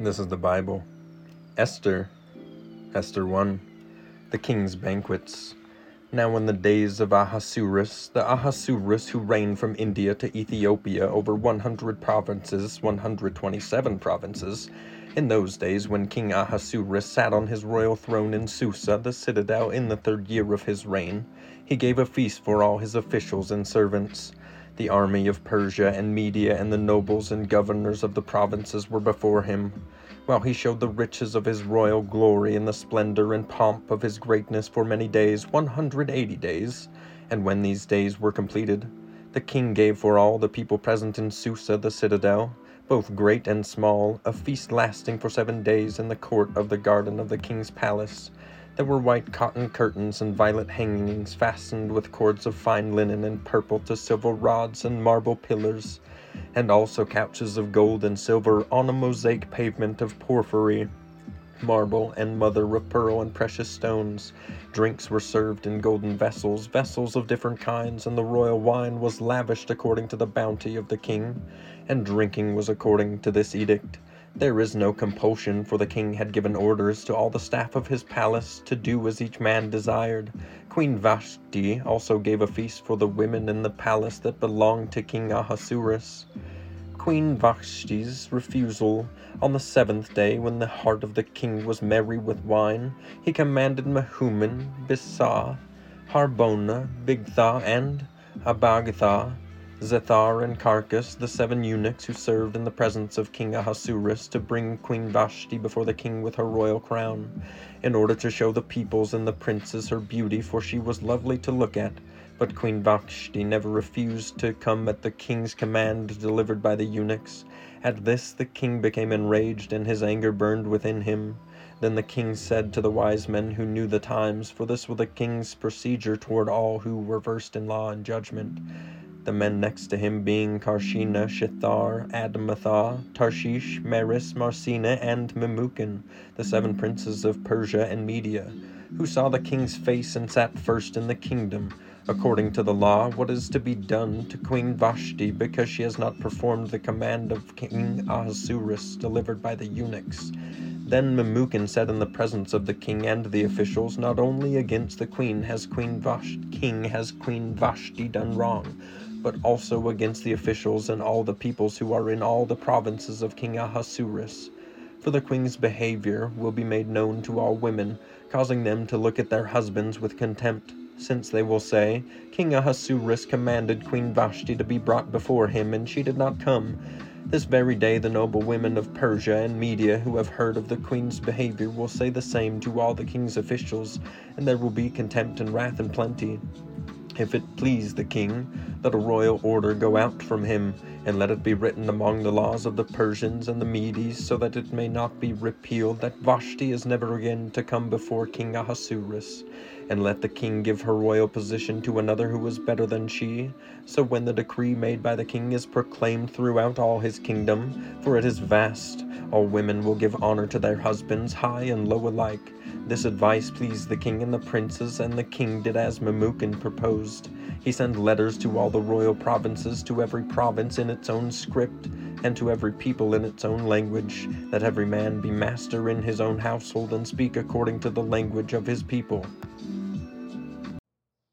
This is the Bible. Esther, Esther 1, the king's banquets. Now, in the days of Ahasuerus, the Ahasuerus who reigned from India to Ethiopia over 100 provinces, 127 provinces, in those days when King Ahasuerus sat on his royal throne in Susa, the citadel, in the third year of his reign, he gave a feast for all his officials and servants. The army of Persia and Media and the nobles and governors of the provinces were before him, while he showed the riches of his royal glory and the splendor and pomp of his greatness for many days, 180 days. And when these days were completed, the king gave for all the people present in Susa the citadel, both great and small, a feast lasting for seven days in the court of the garden of the king's palace there were white cotton curtains and violet hangings fastened with cords of fine linen and purple to silver rods and marble pillars, and also couches of gold and silver on a mosaic pavement of porphyry, marble, and mother of pearl and precious stones. Drinks were served in golden vessels, vessels of different kinds, and the royal wine was lavished according to the bounty of the king, and drinking was according to this edict. There is no compulsion, for the king had given orders to all the staff of his palace to do as each man desired. Queen Vashti also gave a feast for the women in the palace that belonged to King Ahasuerus. Queen Vashti's refusal on the seventh day, when the heart of the king was merry with wine, he commanded Mehuman, Biztha, Harbona, Bigtha, and Abagtha Zethar and Carkas, the seven eunuchs who served in the presence of King Ahasuerus, to bring Queen Vashti before the king with her royal crown, in order to show the peoples and the princes her beauty, for she was lovely to look at. But Queen Vashti never refused to come at the king's command delivered by the eunuchs. At this the king became enraged, and his anger burned within him. Then the king said to the wise men who knew the times, for this was the king's procedure toward all who were versed in law and judgment, the men next to him being Carshena, Shethar, Admatha, Tarshish, Meres, Marsena, and Memucan, the seven princes of Persia and Media, who saw the king's face and sat first in the kingdom, according to the law, what is to be done to Queen Vashti because she has not performed the command of King Ahasuerus delivered by the eunuchs. Then Memucan said in the presence of the king and the officials, Not only against the queen has Queen Vashti, king has Queen Vashti done wrong, but also against the officials and all the peoples who are in all the provinces of King Ahasuerus. For the queen's behavior will be made known to all women, causing them to look at their husbands with contempt, since they will say, King Ahasuerus commanded Queen Vashti to be brought before him, and she did not come. This very day the noble women of Persia and Media who have heard of the queen's behavior will say the same to all the king's officials, and there will be contempt and wrath in plenty if it please the king, that a royal order go out from him, and let it be written among the laws of the Persians and the Medes, so that it may not be repealed, that Vashti is never again to come before King Ahasuerus. And let the king give her royal position to another who is better than she. So when the decree made by the king is proclaimed throughout all his kingdom, for it is vast, all women will give honor to their husbands, high and low alike this advice pleased the king and the princes, and the king did as Memucan proposed. He sent letters to all the royal provinces, to every province in its own script, and to every people in its own language, that every man be master in his own household and speak according to the language of his people.